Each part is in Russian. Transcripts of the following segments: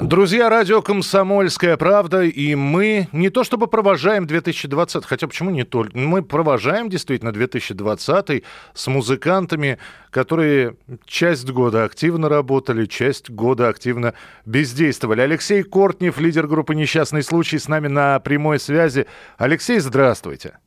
Друзья, радио «Комсомольская правда», и мы не то чтобы провожаем 2020, хотя почему не только, мы провожаем действительно 2020 с музыкантами, которые часть года активно работали, часть года активно бездействовали. Алексей Кортнев, лидер группы «Несчастный случай», с нами на прямой связи. Алексей, здравствуйте.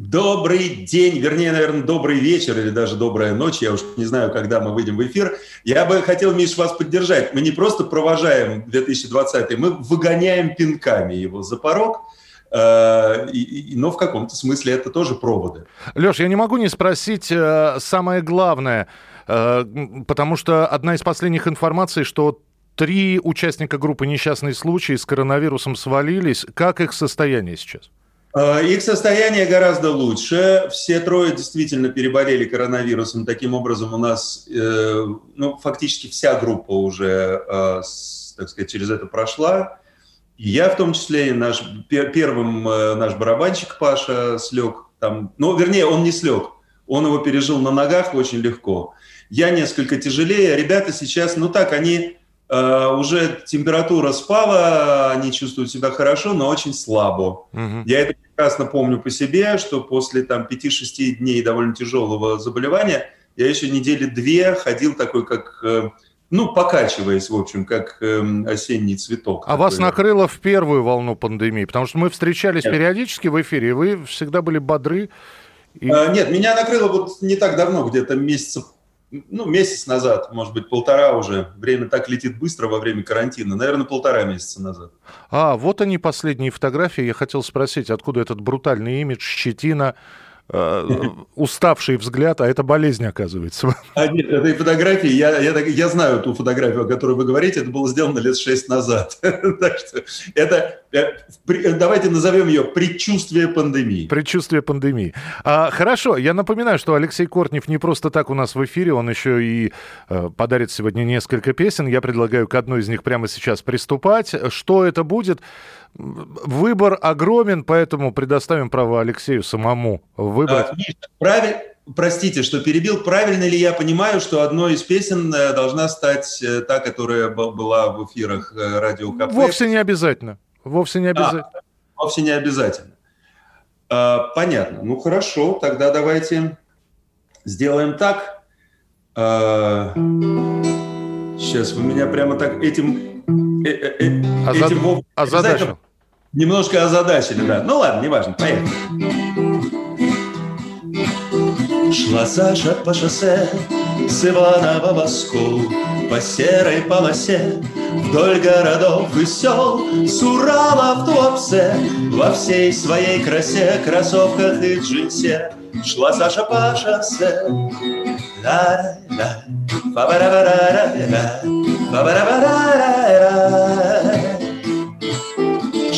Добрый день, вернее, наверное, добрый вечер или даже добрая ночь. Я уж не знаю, когда мы выйдем в эфир. Я бы хотел, Миш, вас поддержать. Мы не просто провожаем 2020, мы выгоняем пинками его за порог. Э, но в каком-то смысле это тоже проводы. Леш, я не могу не спросить э, самое главное, э, потому что одна из последних информаций, что три участника группы «Несчастный случай» с коронавирусом свалились. Как их состояние сейчас? Э, их состояние гораздо лучше. Все трое действительно переболели коронавирусом. Таким образом, у нас э, ну, фактически вся группа уже, э, так сказать, через это прошла. Я в том числе, и наш, первым наш барабанщик Паша слег. Там, ну, вернее, он не слег. Он его пережил на ногах очень легко. Я несколько тяжелее. Ребята сейчас, ну так, они Э, уже температура спала, они чувствуют себя хорошо, но очень слабо. Угу. Я это прекрасно помню по себе, что после там 5-6 дней довольно тяжелого заболевания я еще недели две ходил такой, как э, ну, покачиваясь, в общем, как э, осенний цветок. А такой. вас накрыло в первую волну пандемии? Потому что мы встречались Нет. периодически в эфире, и вы всегда были бодры. И... Нет, меня накрыло вот не так давно, где-то месяца ну, месяц назад, может быть, полтора уже. Время так летит быстро во время карантина. Наверное, полтора месяца назад. А, вот они последние фотографии. Я хотел спросить, откуда этот брутальный имидж, щетина, уставший взгляд, а это болезнь, оказывается. А нет, этой фотографии, я, я, я знаю ту фотографию, о которой вы говорите, это было сделано лет шесть назад. так что это, э, давайте назовем ее предчувствие пандемии. Предчувствие пандемии. А, хорошо, я напоминаю, что Алексей Кортнев не просто так у нас в эфире, он еще и э, подарит сегодня несколько песен. Я предлагаю к одной из них прямо сейчас приступать. Что это будет? Выбор огромен, поэтому предоставим право Алексею самому выбрать. А, Миша, правиль... Простите, что перебил. Правильно ли я понимаю, что одной из песен э, должна стать э, та, которая была в эфирах э, радио КП? Вовсе не обязательно. Вовсе не а, обязательно. А, вовсе не обязательно. А, понятно. Ну хорошо, тогда давайте сделаем так. А, сейчас вы меня прямо так этим э, э, э, Озад... этим озадачил. Немножко озадачили, да. Ну ладно, неважно, поехали. Шла Саша по шоссе с Иванова Москву По серой полосе вдоль городов и сел С Урала в Туапсе во всей своей красе Кроссовках и джинсе Шла Саша по шоссе Ла-ла, ба-ба-ра-ба-ра-ра-ра, ба-ба-ра-ба-ра-ра-ра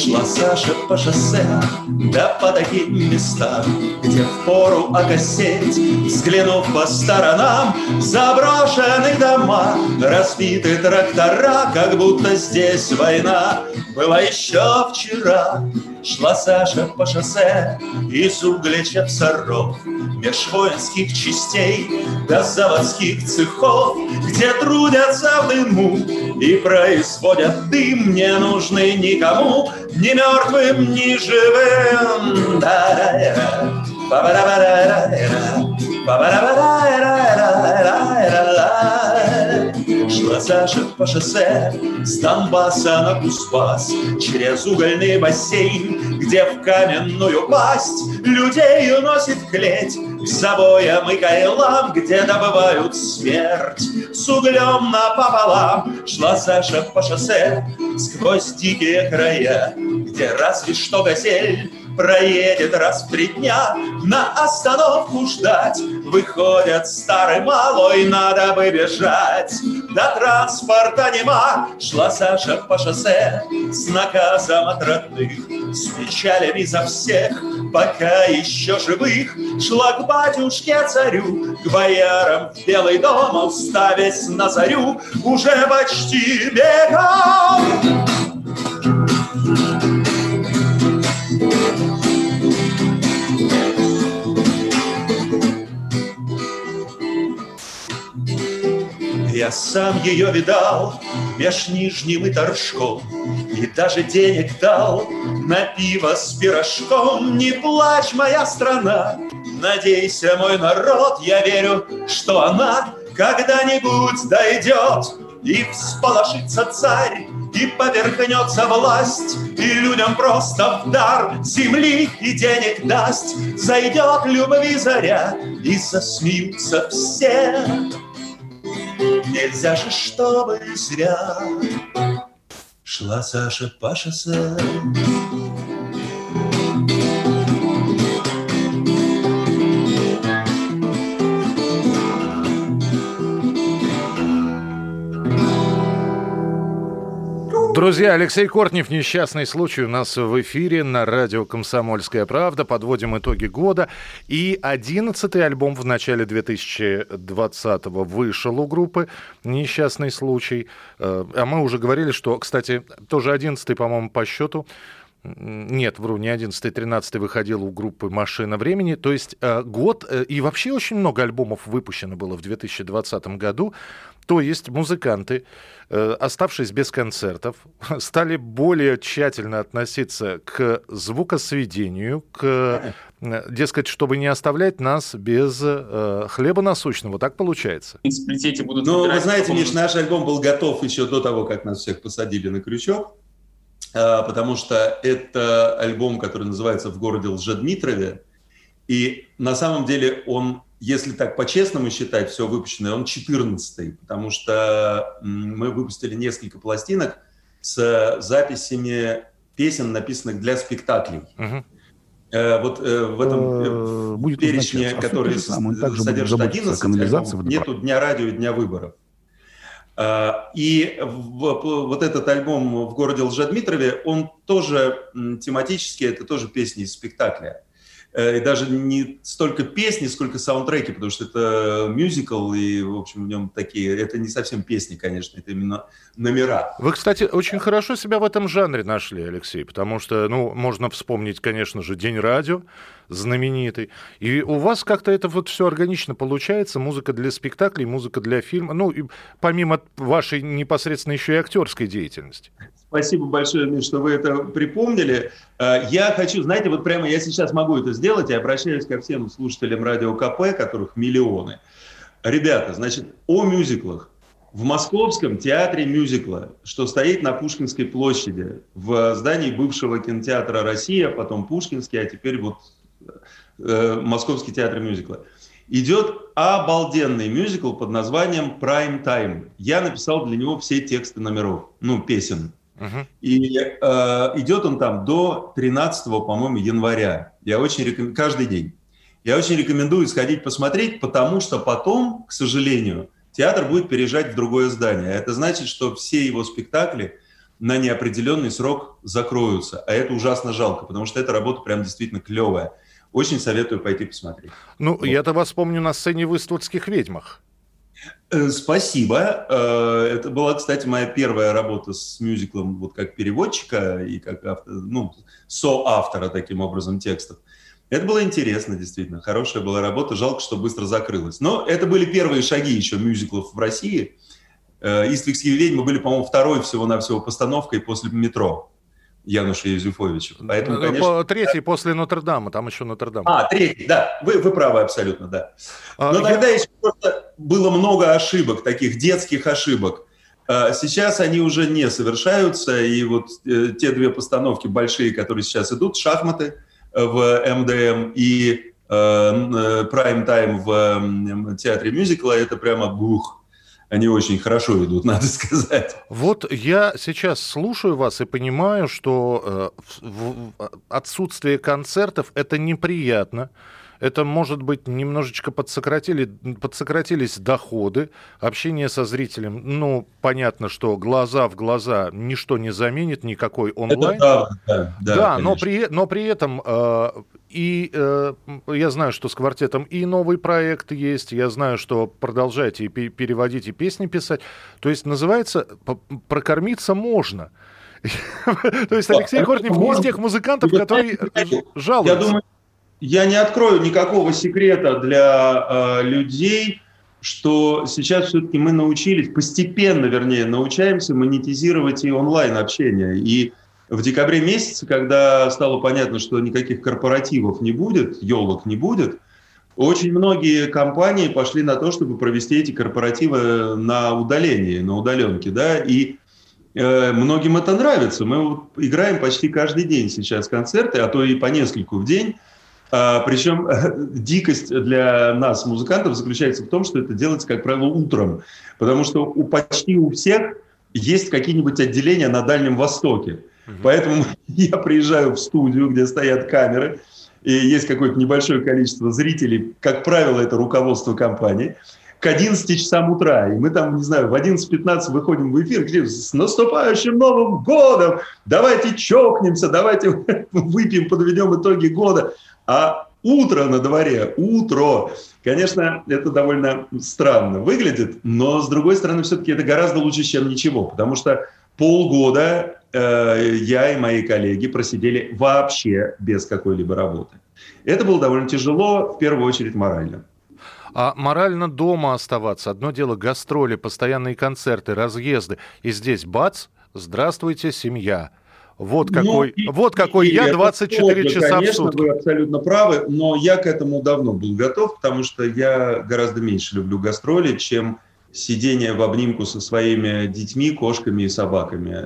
Шла Саша по шоссе, да по таким местам, Где впору окосеть, взглянув по сторонам, Заброшенных дома, разбиты трактора, Как будто здесь война была еще вчера. Шла Саша по шоссе из углеча соров, Меж воинских частей до заводских цехов, Где трудятся в дыму и производят дым, Не нужны никому, ни мертвым, ни живым. Шла Саша по шоссе с Донбасса на Кузбасс Через угольный бассейн, где в каменную пасть Людей уносит клеть к забоям и кайлам Где добывают смерть. С углем напополам Шла Саша по шоссе сквозь дикие края Где разве что газель проедет раз в три дня, на остановку ждать. Выходят старый малой, надо бы бежать. До транспорта нема, шла Саша по шоссе с наказом от родных, с печалями за всех, пока еще живых. Шла к батюшке царю, к боярам в белый дом, уставясь на зарю, уже почти бегом. Я сам ее видал меж Нижним и Торжком И даже денег дал на пиво с пирожком Не плачь, моя страна, надейся, мой народ Я верю, что она когда-нибудь дойдет И всполошится царь и поверхнется власть, И людям просто в дар земли и денег даст. Зайдет любви заря, и засмеются все. Нельзя же, чтобы зря Шла Саша по шоссе. Друзья, Алексей Кортнев, несчастный случай у нас в эфире на радио «Комсомольская правда». Подводим итоги года. И одиннадцатый альбом в начале 2020-го вышел у группы «Несчастный случай». Э, а мы уже говорили, что, кстати, тоже одиннадцатый, по-моему, по счету нет, вру, не 11 13 выходил у группы «Машина времени». То есть э, год, э, и вообще очень много альбомов выпущено было в 2020 году. То есть музыканты, э, оставшись без концертов, стали более тщательно относиться к звукосведению, к, э, дескать, чтобы не оставлять нас без э, хлеба насущного. Так получается? В будут ну, вы знаете, Миш, наш альбом был готов еще до того, как нас всех посадили на крючок. А, потому что это альбом, который называется «В городе Лжедмитрове», и на самом деле он, если так по-честному считать все выпущенное, он 14-й, потому что мы выпустили несколько пластинок с записями песен, написанных для спектаклей. Угу. Вот э, в этом э, будет перечне, который содержит 11 альбомов, нету дня радио и дня выборов. А, и вот этот альбом в городе Лжедмитрове, он тоже тематический, это тоже песни из спектакля. Э, и даже не столько песни, сколько саундтреки, потому что это мюзикл, и, в общем, в нем такие... Это не совсем песни, конечно, это именно номера. Вы, кстати, очень хорошо себя в этом жанре нашли, Алексей, потому что, ну, можно вспомнить, конечно же, День радио, знаменитый. И у вас как-то это вот все органично получается, музыка для спектаклей, музыка для фильма, ну, и помимо вашей непосредственно еще и актерской деятельности. Спасибо большое, Миш, что вы это припомнили. Э, я хочу, знаете, вот прямо я сейчас могу это сделать, я обращаюсь ко всем слушателям радио КП, которых миллионы. Ребята, значит, о мюзиклах. В Московском театре мюзикла, что стоит на Пушкинской площади, в здании бывшего кинотеатра «Россия», потом Пушкинский, а теперь вот э, Московский театр мюзикла, идет обалденный мюзикл под названием «Prime Time». Я написал для него все тексты номеров, ну, песен. Uh-huh. И э, идет он там до 13, по-моему, января. Я очень рекомендую, каждый день. Я очень рекомендую сходить посмотреть, потому что потом, к сожалению, театр будет переезжать в другое здание. А это значит, что все его спектакли на неопределенный срок закроются. А это ужасно жалко, потому что эта работа прям действительно клевая. Очень советую пойти посмотреть. Ну, вот. я-то вас помню на сцене в «Иствудских ведьмах». Э, спасибо. Э, это была, кстати, моя первая работа с мюзиклом вот как переводчика и как автор, ну, соавтора таким образом текстов. Это было интересно, действительно. Хорошая была работа. Жалко, что быстро закрылась. Но это были первые шаги еще мюзиклов в России. Э, «Иствикские ведьмы» были, по-моему, второй всего-навсего постановкой после «Метро». Януша Юзефовича. Поэтому, ну, конечно... Третий после Нотр-Дама, там еще Нотр-Дам. А, третий, да, вы, вы правы абсолютно, да. А, Но а, тогда я... еще просто было много ошибок, таких детских ошибок. А сейчас они уже не совершаются, и вот э, те две постановки большие, которые сейчас идут, шахматы э, в МДМ и прайм-тайм э, в театре мюзикла, это прямо бух, они очень хорошо идут, надо сказать. Вот я сейчас слушаю вас и понимаю, что э, отсутствие концертов это неприятно. Это, может быть, немножечко подсократили, подсократились доходы, общение со зрителем. Ну, понятно, что глаза в глаза ничто не заменит, никакой онлайн. Это да, да, да но, при, но при этом э, и э, я знаю, что с квартетом и новый проект есть, я знаю, что продолжаете и переводить, и песни писать. То есть называется «Прокормиться можно». То есть Алексей Кортнев не из тех музыкантов, которые жалуются. Я думаю, я не открою никакого секрета для э, людей. что сейчас все-таки мы научились, постепенно, вернее, научаемся монетизировать и онлайн-общение. И в декабре месяце, когда стало понятно, что никаких корпоративов не будет, елок не будет, очень многие компании пошли на то, чтобы провести эти корпоративы на удалении, на удаленке, да, и э, многим это нравится. Мы играем почти каждый день сейчас концерты, а то и по нескольку в день. А, причем дикость для нас, музыкантов, заключается в том, что это делается, как правило, утром. Потому что у, почти у всех есть какие-нибудь отделения на Дальнем Востоке. Угу. Поэтому я приезжаю в студию, где стоят камеры, и есть какое-то небольшое количество зрителей. Как правило, это руководство компании к 11 часам утра. И мы там, не знаю, в 11.15 выходим в эфир, где с наступающим Новым годом! Давайте чокнемся, давайте выпьем, подведем итоги года. А утро на дворе, утро. Конечно, это довольно странно выглядит, но с другой стороны, все-таки это гораздо лучше, чем ничего, потому что полгода э, я и мои коллеги просидели вообще без какой-либо работы. Это было довольно тяжело, в первую очередь морально. А морально дома оставаться, одно дело гастроли, постоянные концерты, разъезды, и здесь бац, здравствуйте, семья – вот ну, какой, ну, вот какой и, я 24 тоже, часа конечно, в сутки. вы абсолютно правы, но я к этому давно был готов, потому что я гораздо меньше люблю гастроли, чем сидение в обнимку со своими детьми, кошками и собаками.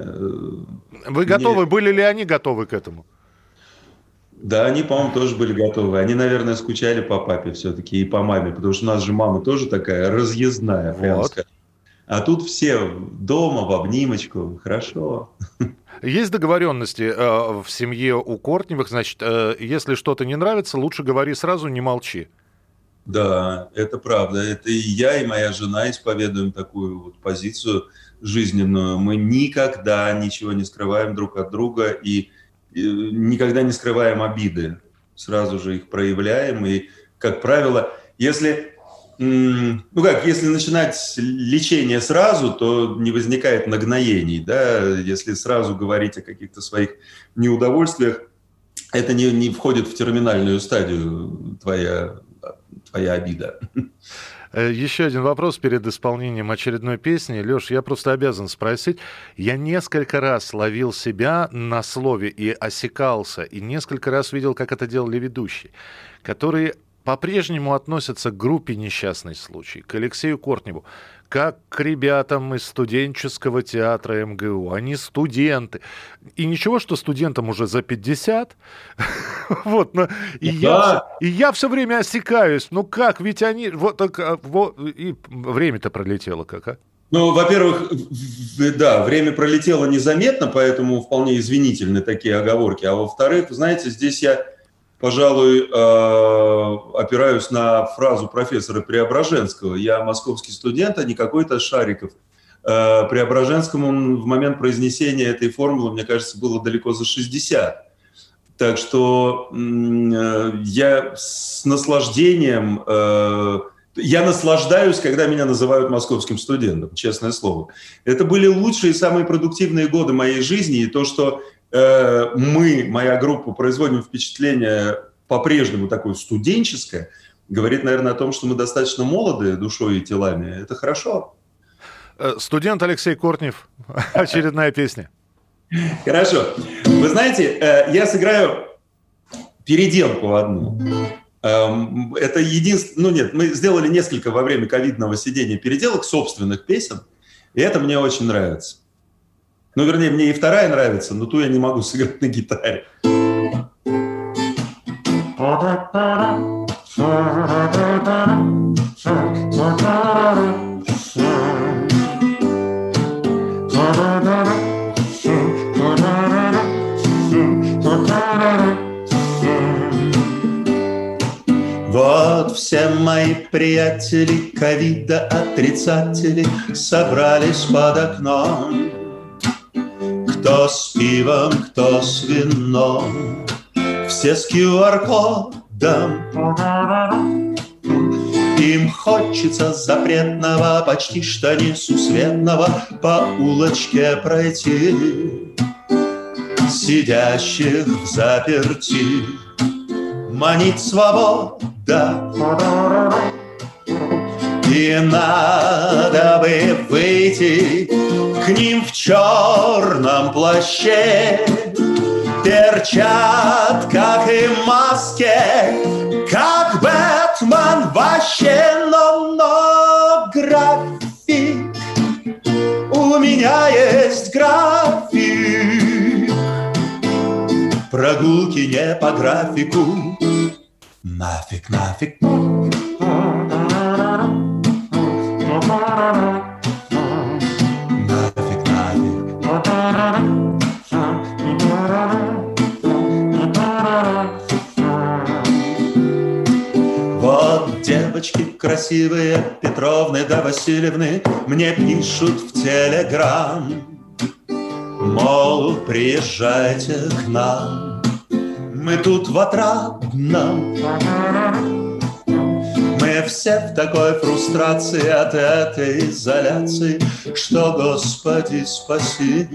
Вы готовы? Мне... Были ли они готовы к этому? Да, они, по-моему, тоже были готовы. Они, наверное, скучали по папе все-таки и по маме, потому что у нас же мама тоже такая разъездная, вот. А тут все дома, в обнимочку. Хорошо. Есть договоренности э, в семье у Кортневых, значит, э, если что-то не нравится, лучше говори сразу, не молчи. Да, это правда. Это и я, и моя жена исповедуем такую вот позицию жизненную. Мы никогда ничего не скрываем друг от друга и, и никогда не скрываем обиды. Сразу же их проявляем. И, как правило, если ну как, если начинать лечение сразу, то не возникает нагноений, да, если сразу говорить о каких-то своих неудовольствиях, это не, не входит в терминальную стадию твоя, твоя обида. Э, еще один вопрос перед исполнением очередной песни. Леш, я просто обязан спросить. Я несколько раз ловил себя на слове и осекался, и несколько раз видел, как это делали ведущие, которые по-прежнему относятся к группе «Несчастный случай», к Алексею Кортневу, как к ребятам из студенческого театра МГУ. Они студенты. И ничего, что студентам уже за 50. вот, но и, я, и я все время осекаюсь. Ну как, ведь они... Вот, так, вот и время-то пролетело как, а? Ну, во-первых, да, время пролетело незаметно, поэтому вполне извинительны такие оговорки. А во-вторых, знаете, здесь я пожалуй, э, опираюсь на фразу профессора Преображенского. Я московский студент, а не какой-то Шариков. Э, Преображенскому в момент произнесения этой формулы, мне кажется, было далеко за 60. Так что э, я с наслаждением, я наслаждаюсь, когда меня называют московским студентом, честное слово. Это были лучшие и самые продуктивные годы моей жизни, и то, что мы, моя группа, производим впечатление по-прежнему такое студенческое, говорит, наверное, о том, что мы достаточно молоды душой и телами. Это хорошо. Э, студент Алексей Кортнев. Очередная песня. Хорошо. Вы знаете, э, я сыграю переделку одну. Эм, это единственное... Ну нет, мы сделали несколько во время ковидного сидения переделок собственных песен, и это мне очень нравится. Ну, вернее, мне и вторая нравится, но ту я не могу сыграть на гитаре. Вот все мои приятели, ковида отрицатели, собрались под окном. Кто с пивом, кто с вином, все с QR-кодом. Им хочется запретного, почти что несусветного по улочке пройти. Сидящих в заперти манить свобода. И надо бы выйти к ним в черном плаще, перчатках и маске, как Бэтмен вообще, но, но график, у меня есть график, прогулки не по графику, нафиг, нафиг. Красивые, Петровны да Васильевны, Мне пишут в телеграм, Мол, приезжайте к нам, Мы тут в отрадном. Мы все в такой фрустрации от этой изоляции, Что, Господи, спаси,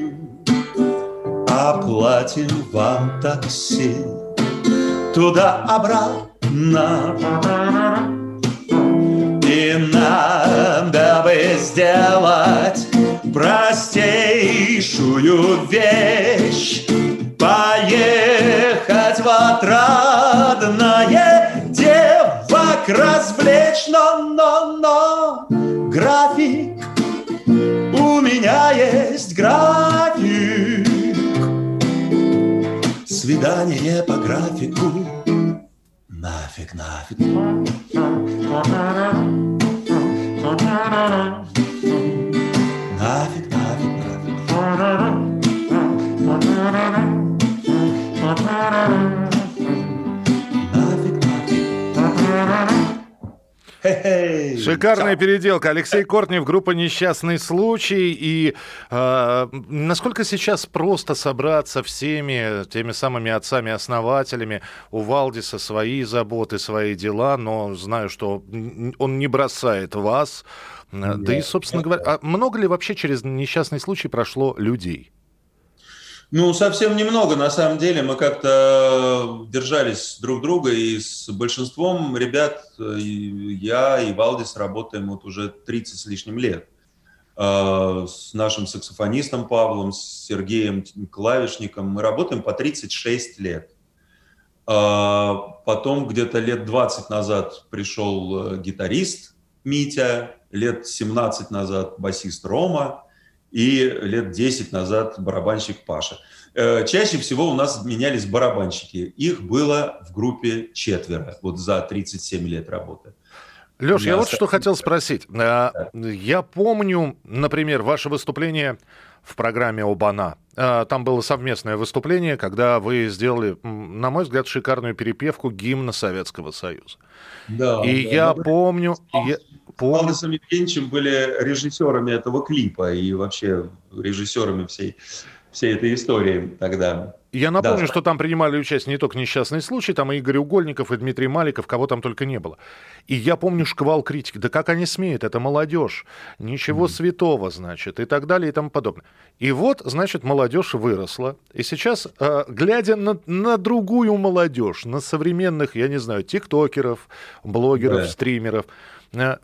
оплатим вам такси туда-обратно. Надо бы сделать простейшую вещь. Поехать в отрадное девок развлечь Но, но, но. График. У меня есть график. Свидание по графику. Нафиг, нафиг. Нафиг, нафиг, Шикарная переделка. Алексей Кортнев, группа «Несчастный случай». И э, насколько сейчас просто собраться всеми теми самыми отцами-основателями? У Валдиса свои заботы, свои дела, но знаю, что он не бросает вас. Нет, да и, собственно говоря, а много ли вообще через несчастный случай прошло людей? Ну, совсем немного, на самом деле. Мы как-то держались друг друга, и с большинством ребят и я и Валдис работаем вот уже 30 с лишним лет. А, с нашим саксофонистом Павлом, с Сергеем Клавишником мы работаем по 36 лет. Потом где-то лет 20 назад пришел э, гитарист Митя, лет 17 назад басист Рома, и лет 10 назад барабанщик Паша. Э, чаще всего у нас менялись барабанщики. Их было в группе четверо, вот за 37 лет работы. Леш, я, я вот что хотел спросить. Э, да. Я помню, например, ваше выступление в программе «Обана». Э, там было совместное выступление, когда вы сделали, на мой взгляд, шикарную перепевку гимна Советского Союза. Да, и да, я да, помню... Я, помню... Валдисом Евгеньевичем были режиссерами этого клипа и вообще режиссерами всей, всей этой истории тогда. Я напомню, да. что там принимали участие не только несчастные случаи, там и Игорь Угольников, и Дмитрий Маликов, кого там только не было. И я помню шквал критики. Да как они смеют? Это молодежь. Ничего mm. святого, значит, и так далее, и тому подобное. И вот, значит, молодежь выросла. И сейчас, э, глядя на, на другую молодежь, на современных, я не знаю, тиктокеров, блогеров, да. стримеров, э,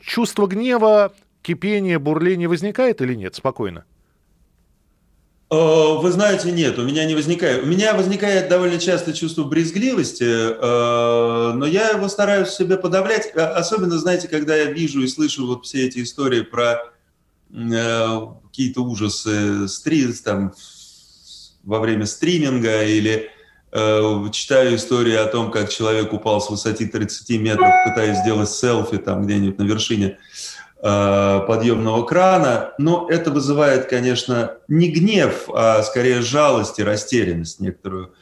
чувство гнева, кипения, бурления возникает или нет? Спокойно. Вы знаете, нет, у меня не возникает. У меня возникает довольно часто чувство брезгливости, э, но я его стараюсь себе подавлять. Э, особенно, знаете, когда я вижу и слышу вот все эти истории про э, какие-то ужасы стри, там, во время стриминга или читаю истории о том, как человек упал с высоты 30 метров, пытаясь сделать селфи там где-нибудь на вершине. Э, подъемного крана, но это вызывает, конечно, не гнев, а скорее жалость и растерянность некоторую.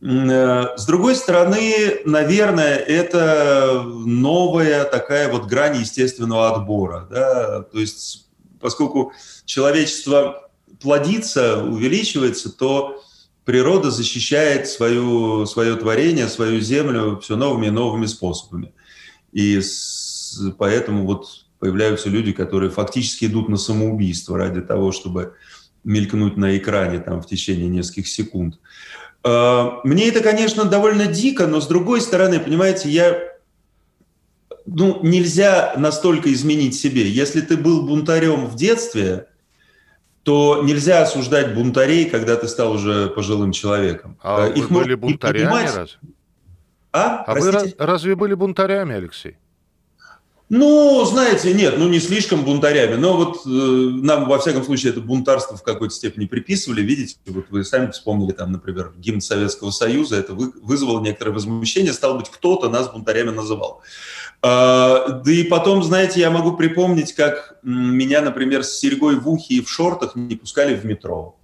Э, с другой стороны, наверное, это новая такая вот грань естественного отбора. Да? То есть, поскольку человечество плодится, увеличивается, то природа защищает свою, свое творение, свою землю все новыми и новыми способами. И поэтому вот появляются люди, которые фактически идут на самоубийство ради того, чтобы мелькнуть на экране там в течение нескольких секунд. А, мне это, конечно, довольно дико, но с другой стороны, понимаете, я ну, нельзя настолько изменить себе. Если ты был бунтарем в детстве, то нельзя осуждать бунтарей, когда ты стал уже пожилым человеком. А э, Их вы были бунтарями разве? А, а вы разве были бунтарями, Алексей? Ну, знаете, нет, ну не слишком бунтарями, но вот э, нам, во всяком случае, это бунтарство в какой-то степени приписывали, видите, вот вы сами вспомнили там, например, гимн Советского Союза, это вы, вызвало некоторое возмущение, стало быть, кто-то нас бунтарями называл. А, да и потом, знаете, я могу припомнить, как меня, например, с серьгой в ухе и в шортах не пускали в метро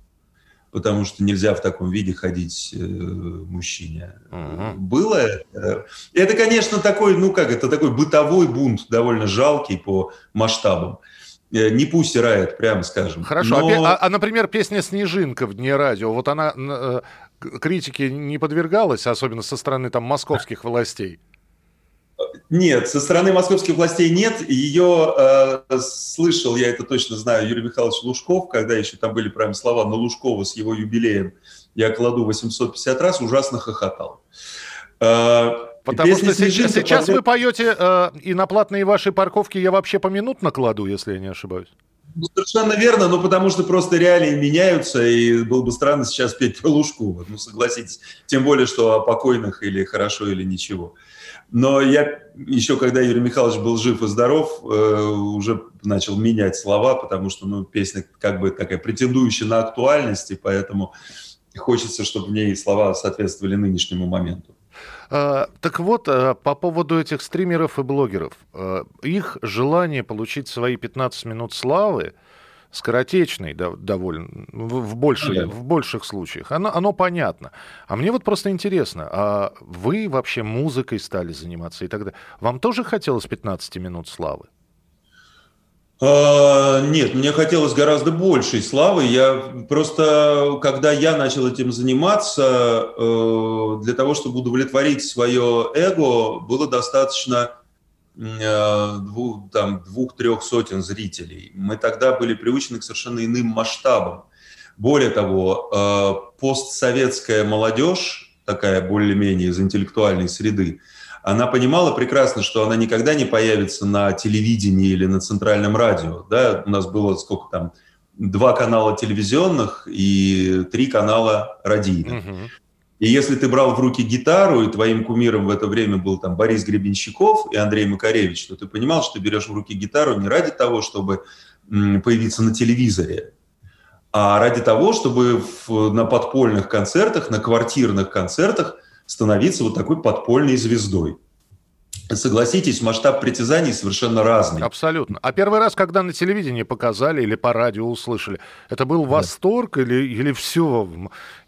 потому что нельзя в таком виде ходить э, мужчине. Угу. Было это. Это, конечно, такой, ну как, это такой бытовой бунт, довольно жалкий по масштабам. Э, не пусть рает, прямо скажем. Хорошо. Но... А, а, например, песня «Снежинка» в Дне радио, вот она э, критике не подвергалась, особенно со стороны там московских властей? Нет, со стороны московских властей нет. Ее э, слышал, я это точно знаю, Юрий Михайлович Лужков, когда еще там были прям слова на Лужкова с его юбилеем «Я кладу 850 раз», ужасно хохотал. Э, Потому что сейчас, сейчас вы поете э, и на платные ваши парковки я вообще поминутно кладу, если я не ошибаюсь. Ну, совершенно верно, но потому что просто реалии меняются, и было бы странно сейчас петь про Лужкова, ну согласитесь. Тем более, что о покойных или хорошо, или ничего. Но я еще, когда Юрий Михайлович был жив и здоров, э, уже начал менять слова, потому что ну, песня как бы такая претендующая на актуальность, и поэтому хочется, чтобы в ней слова соответствовали нынешнему моменту. А, так вот, а, по поводу этих стримеров и блогеров. А, их желание получить свои 15 минут славы, скоротечный да, довольно, в, в, больших, в больших случаях, оно, оно понятно. А мне вот просто интересно, а вы вообще музыкой стали заниматься и тогда Вам тоже хотелось 15 минут славы? А, нет, мне хотелось гораздо большей славы. Я просто, когда я начал этим заниматься, э, для того, чтобы удовлетворить свое эго, было достаточно двух, там, двух-трех сотен зрителей. Мы тогда были приучены к совершенно иным масштабам. Более того, э, постсоветская молодежь, такая более-менее из интеллектуальной среды, она понимала прекрасно, что она никогда не появится на телевидении или на центральном радио. Да? У нас было сколько там, два канала телевизионных и три канала радийных. Угу. И если ты брал в руки гитару, и твоим кумиром в это время был там Борис Гребенщиков и Андрей Макаревич, то ты понимал, что ты берешь в руки гитару не ради того, чтобы появиться на телевизоре, а ради того, чтобы в, на подпольных концертах, на квартирных концертах становиться вот такой подпольной звездой. Согласитесь, масштаб притязаний совершенно разный. Абсолютно. А первый раз, когда на телевидении показали или по радио услышали, это был восторг да. или, или все?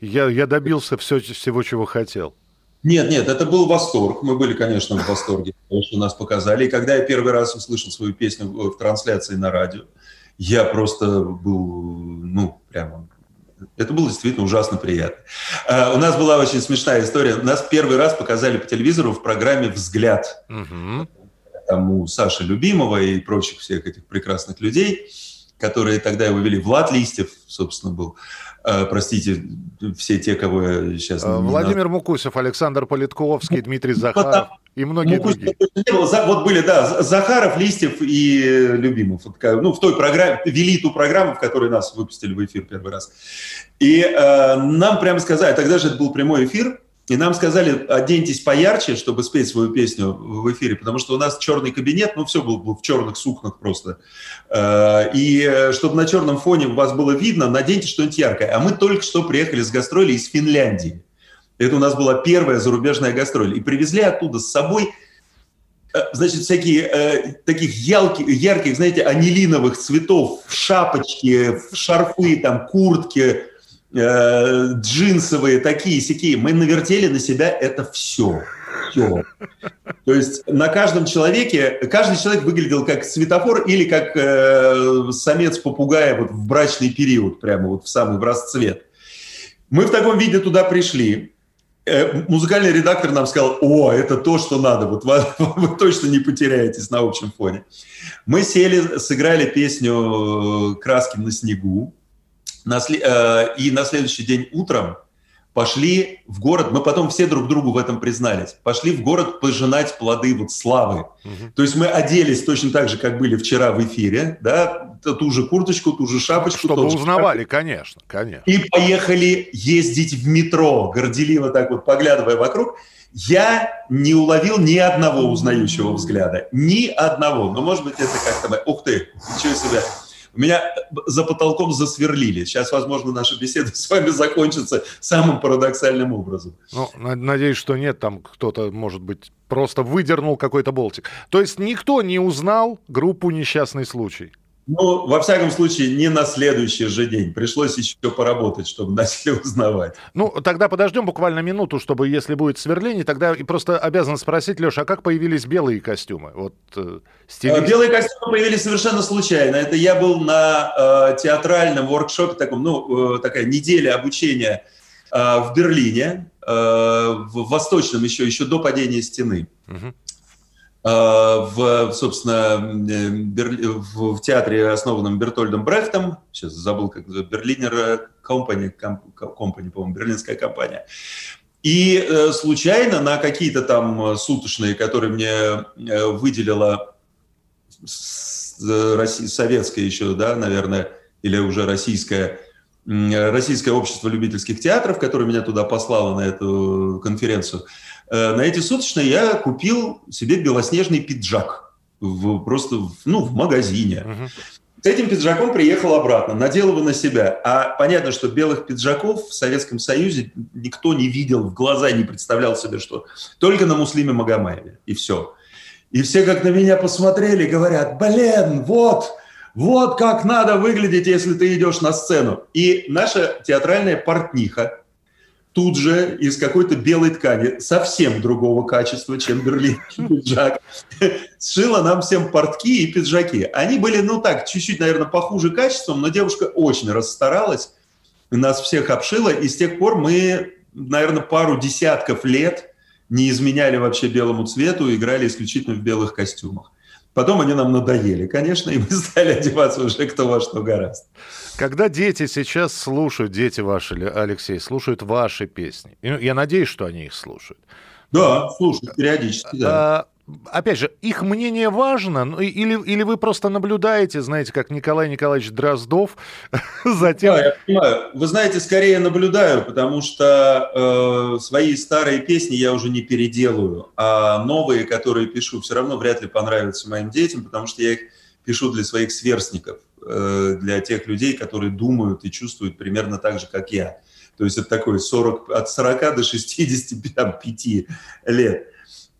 Я, я добился все, всего, чего хотел? Нет, нет, это был восторг. Мы были, конечно, в восторге, потому что нас показали. И когда я первый раз услышал свою песню в трансляции на радио, я просто был, ну, прямо это было действительно ужасно приятно. Uh, у нас была очень смешная история. Нас первый раз показали по телевизору в программе «Взгляд». Угу. Там у Саши Любимого и прочих всех этих прекрасных людей, которые тогда его вели. Влад Листьев, собственно, был. Uh, простите, все те, кого я сейчас... Uh, Владимир. Мукусев, Александр Политковский, Дмитрий ну, Захаров. И многие ну, другие. Вот были, да, Захаров, Листьев и Любимов. Ну, в той программе, вели ту программу, в которой нас выпустили в эфир первый раз. И э, нам прямо сказали, тогда же это был прямой эфир, и нам сказали, оденьтесь поярче, чтобы спеть свою песню в эфире, потому что у нас черный кабинет, ну, все было в черных сукнах просто. Э, и э, чтобы на черном фоне вас было видно, наденьте что-нибудь яркое. А мы только что приехали с гастроли из Финляндии. Это у нас была первая зарубежная гастроль. И привезли оттуда с собой, э, значит, всякие э, таких ялки, ярких, знаете, анилиновых цветов, шапочки, шарфы, там, куртки, э, джинсовые, такие, сякие. Мы навертели на себя это все. Все. То есть на каждом человеке, каждый человек выглядел как светофор или как э, самец попугая вот в брачный период, прямо вот в самый расцвет. Мы в таком виде туда пришли. Э, музыкальный редактор нам сказал, о, это то, что надо, вот вы, вы точно не потеряетесь на общем фоне. Мы сели, сыграли песню «Краски на снегу», на, э, и на следующий день утром пошли в город, мы потом все друг другу в этом признались, пошли в город пожинать плоды вот славы. Угу. То есть мы оделись точно так же, как были вчера в эфире, да, ту же курточку, ту же шапочку. Чтобы узнавали, шапочку. конечно, конечно. И поехали ездить в метро, горделиво так вот поглядывая вокруг. Я не уловил ни одного узнающего взгляда. Ни одного. Но, может быть, это как-то... Ух ты, ничего себе. Меня за потолком засверлили. Сейчас, возможно, наша беседа с вами закончится самым парадоксальным образом. Ну, надеюсь, что нет. Там кто-то, может быть, просто выдернул какой-то болтик. То есть никто не узнал группу «Несчастный случай»? Ну, во всяком случае, не на следующий же день. Пришлось еще поработать, чтобы начали узнавать. Ну, тогда подождем буквально минуту, чтобы, если будет сверление, тогда и просто обязан спросить, Леша, а как появились белые костюмы? Вот, э, стилист... Э, белые костюмы появились совершенно случайно. Это я был на э, театральном воркшопе, таком, ну, э, такая неделя обучения э, в Берлине, э, в Восточном еще, еще до падения стены. Угу. Э, в, собственно, в театре, основанном Бертольдом Брехтом, сейчас забыл, как Берлинер Компани, Компани, по-моему, берлинская компания. И э, случайно на какие-то там суточные, которые мне э, выделила советская еще, да, наверное, или уже российская, российское общество любительских театров, которое меня туда послало на эту конференцию, Э, на эти суточные я купил себе белоснежный пиджак в, просто в, ну, в магазине. Угу. С этим пиджаком приехал обратно, надел его на себя. А понятно, что белых пиджаков в Советском Союзе никто не видел, в глаза не представлял себе, что только на Муслиме Магомаеве, и все. И все как на меня посмотрели, говорят, блин, вот, вот как надо выглядеть, если ты идешь на сцену. И наша театральная портниха, тут же из какой-то белой ткани, совсем другого качества, чем берлинский пиджак, сшила нам всем портки и пиджаки. Они были, ну так, чуть-чуть, наверное, похуже качеством, но девушка очень расстаралась, нас всех обшила, и с тех пор мы, наверное, пару десятков лет не изменяли вообще белому цвету, играли исключительно в белых костюмах. Потом они нам надоели, конечно, и мы стали одеваться уже кто во что гораздо. Когда дети сейчас слушают, дети ваши, Алексей, слушают ваши песни, я надеюсь, что они их слушают. Да, слушают периодически, да. А, опять же, их мнение важно, ну, или, или вы просто наблюдаете, знаете, как Николай Николаевич Дроздов затем... Да, я понимаю. Вы знаете, скорее наблюдаю, потому что э, свои старые песни я уже не переделаю, а новые, которые пишу, все равно вряд ли понравятся моим детям, потому что я их пишу для своих сверстников, э, для тех людей, которые думают и чувствуют примерно так же, как я. То есть это такой 40, от 40 до 65 лет.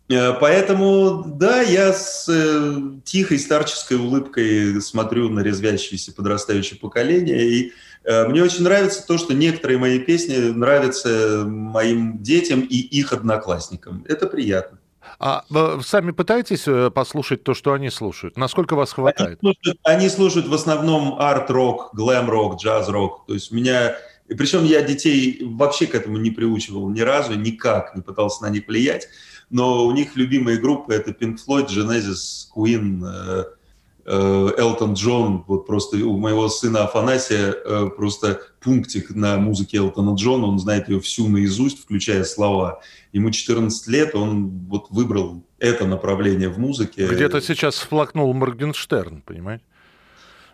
Э, поэтому, да, я с э, тихой старческой улыбкой смотрю на резвящееся подрастающее поколение, и э, мне очень нравится то, что некоторые мои песни нравятся моим детям и их одноклассникам. Это приятно. А вы сами пытаетесь послушать то, что они слушают? Насколько вас хватает? Они слушают, они слушают в основном арт-рок, глэм-рок, джаз-рок. То есть меня... И причем я детей вообще к этому не приучивал ни разу, никак не пытался на них влиять но у них любимые группы это Pink Floyd, Genesis, Queen, э, э, Элтон Джон, вот просто у моего сына Афанасия э, просто пунктик на музыке Элтона Джона, он знает ее всю наизусть, включая слова. Ему 14 лет, он вот выбрал это направление в музыке. Где-то сейчас всплакнул Моргенштерн, понимаете?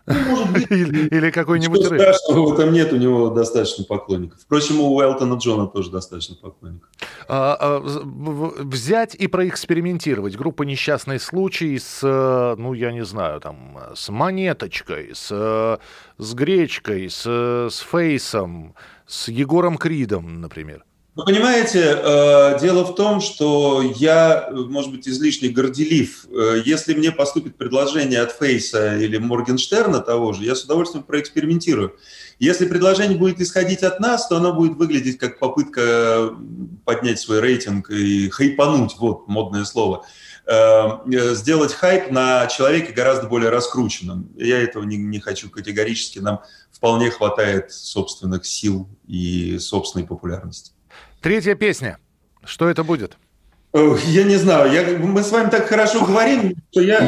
Ну, может быть. Или, или какой-нибудь Ничего страшного в этом нет, у него достаточно поклонников. Впрочем, у Уэлтона Джона тоже достаточно поклонников. А, а, взять и проэкспериментировать. Группа «Несчастный случай» с, ну, я не знаю, там, с монеточкой, с, с гречкой, с, с фейсом, с Егором Кридом, например. Вы понимаете, э, дело в том, что я, может быть, излишне горделив. Э, если мне поступит предложение от Фейса или Моргенштерна того же, я с удовольствием проэкспериментирую. Если предложение будет исходить от нас, то оно будет выглядеть как попытка поднять свой рейтинг и хайпануть, вот модное слово, э, сделать хайп на человеке гораздо более раскрученном. Я этого не, не хочу категорически. Нам вполне хватает собственных сил и собственной популярности. Третья песня. Что это будет? Я не знаю. Я, мы с вами так хорошо говорим, что я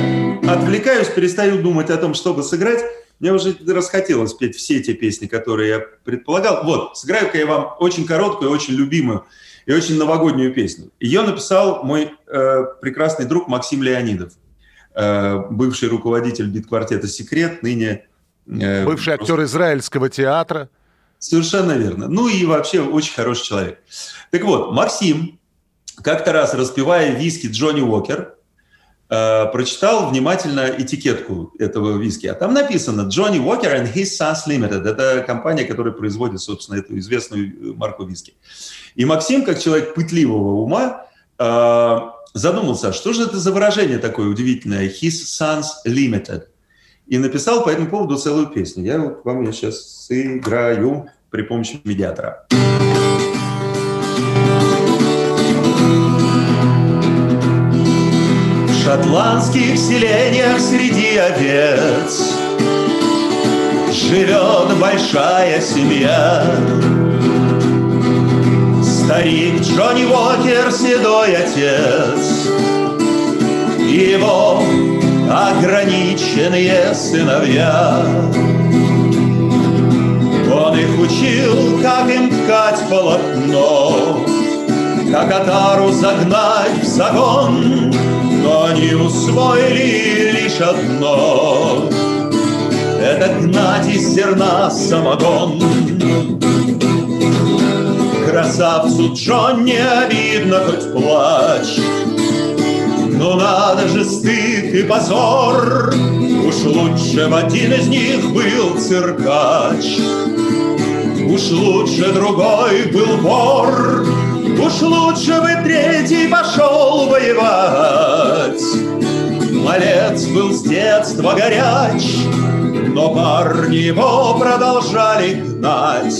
отвлекаюсь, перестаю думать о том, чтобы сыграть, Мне уже расхотелось петь все те песни, которые я предполагал. Вот, сыграю-ка я вам очень короткую, очень любимую и очень новогоднюю песню. Ее написал мой э, прекрасный друг Максим Леонидов, э, бывший руководитель бит-квартета «Секрет», ныне... Э, бывший актер израильского театра. Совершенно верно. Ну и вообще очень хороший человек. Так вот, Максим как-то раз, распивая виски Джонни Уокер, э, прочитал внимательно этикетку этого виски. А там написано «Джонни Уокер and His Sons Limited». Это компания, которая производит, собственно, эту известную э, марку виски. И Максим, как человек пытливого ума, э, задумался, что же это за выражение такое удивительное «His Sons Limited». И написал по этому поводу целую песню. Я вот вам ее сейчас сыграю при помощи медиатора. В шотландских селениях среди овец Живет большая семья Старик Джонни Уокер, седой отец Его ограниченные сыновья учил, как им ткать полотно. Как отару загнать в загон Но они усвоили лишь одно. Это гнать из зерна самогон. Красавцу Джонни обидно хоть плачь. Ну надо же стыд и позор, Уж лучше бы один из них был циркач, Уж лучше другой был вор, Уж лучше бы третий пошел воевать. Малец был с детства горяч, Но парни его продолжали гнать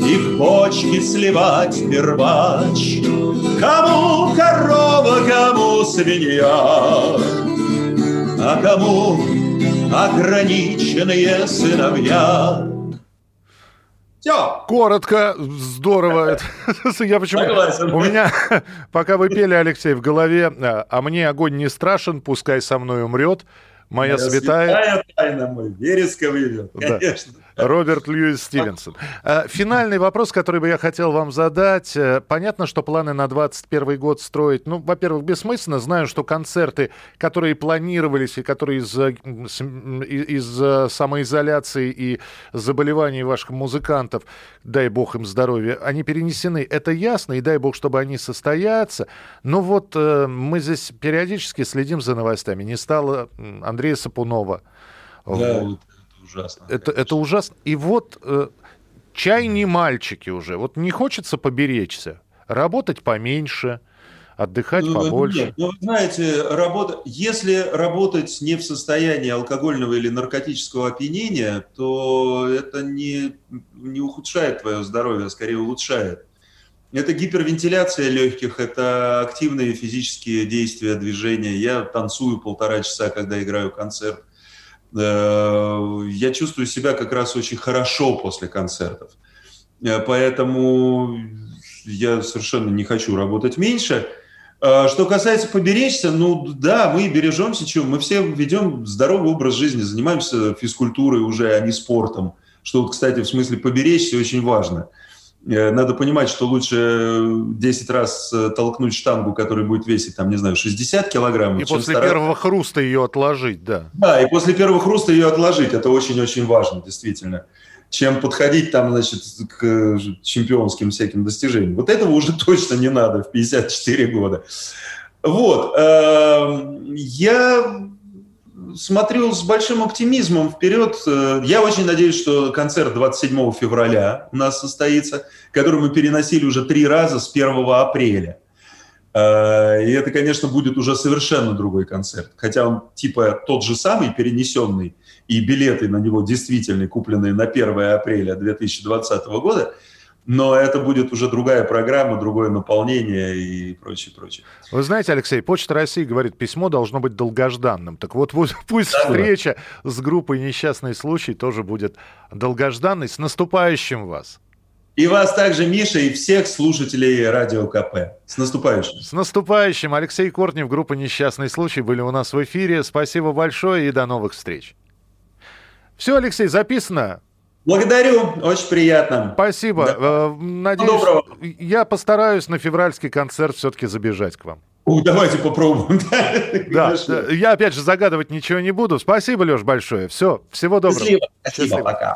И в почки сливать первач. Кому корова, кому свинья, а кому ограниченные сыновья. Все. Коротко, здорово. Я почему... У меня, пока вы пели, Алексей, в голове, а мне огонь не страшен, пускай со мной умрет. Моя, святая... святая тайна мой, вересковый конечно. Роберт Льюис Стивенсон. Э, финальный вопрос, который бы я хотел вам задать. Э, понятно, что планы на 2021 год строить, ну, во-первых, бессмысленно. Знаю, что концерты, которые планировались и которые из-за из самоизоляции и заболеваний ваших музыкантов, дай бог им здоровья, они перенесены. Это ясно, и дай бог, чтобы они состоятся. Но вот э, мы здесь периодически следим за новостями. Не стало Андрея Сапунова. Да, ужасно. Это, это ужасно. И вот э, чай не мальчики уже. Вот не хочется поберечься. Работать поменьше, отдыхать ну, побольше. Нет, ну, знаете, работа... если работать не в состоянии алкогольного или наркотического опьянения, то это не, не ухудшает твое здоровье, а скорее улучшает. Это гипервентиляция легких, это активные физические действия, движения. Я танцую полтора часа, когда играю концерт. Э, я чувствую себя как раз очень хорошо после концертов. Э, поэтому я совершенно не хочу работать меньше. Э, что касается поберечься, ну да, мы бережемся, чего? Мы все ведем здоровый образ жизни, занимаемся физкультурой уже, а не спортом. Что, кстати, в смысле поберечься очень важно. Э, надо понимать, что лучше 10 раз э, толкнуть штангу, которая будет весить, там, не знаю, 60 килограмм. И после стараться... первого хруста ее отложить, да. Да, и после первого хруста ее отложить. Это очень-очень важно, действительно. Чем подходить там, значит, к э, чемпионским всяким достижениям. Вот этого уже точно не надо в 54 года. Вот. Эм, я смотрю с большим оптимизмом вперед. Э, я очень надеюсь, что концерт 27 февраля у нас состоится, который мы переносили уже три раза с 1 апреля. Э, и это, конечно, будет уже совершенно другой концерт. Хотя он типа тот же самый, перенесенный, и билеты на него действительно купленные на 1 апреля 2020 года – но это будет уже другая программа, другое наполнение и прочее, прочее. Вы знаете, Алексей, Почта России говорит, письмо должно быть долгожданным. Так вот, пусть да, встреча да. с группой «Несчастный случай» тоже будет долгожданной. С наступающим вас! И вас также, Миша, и всех слушателей Радио КП. С наступающим. С наступающим. Алексей Кортнев, группа «Несчастный случай» были у нас в эфире. Спасибо большое и до новых встреч. Все, Алексей, записано. Благодарю, очень приятно. Спасибо. Да. Э, надеюсь, Доброго. я постараюсь на февральский концерт все-таки забежать к вам. давайте попробуем. Да, я опять же загадывать ничего не буду. Спасибо, Леш, большое. Все, всего доброго. Спасибо, Спасибо пока.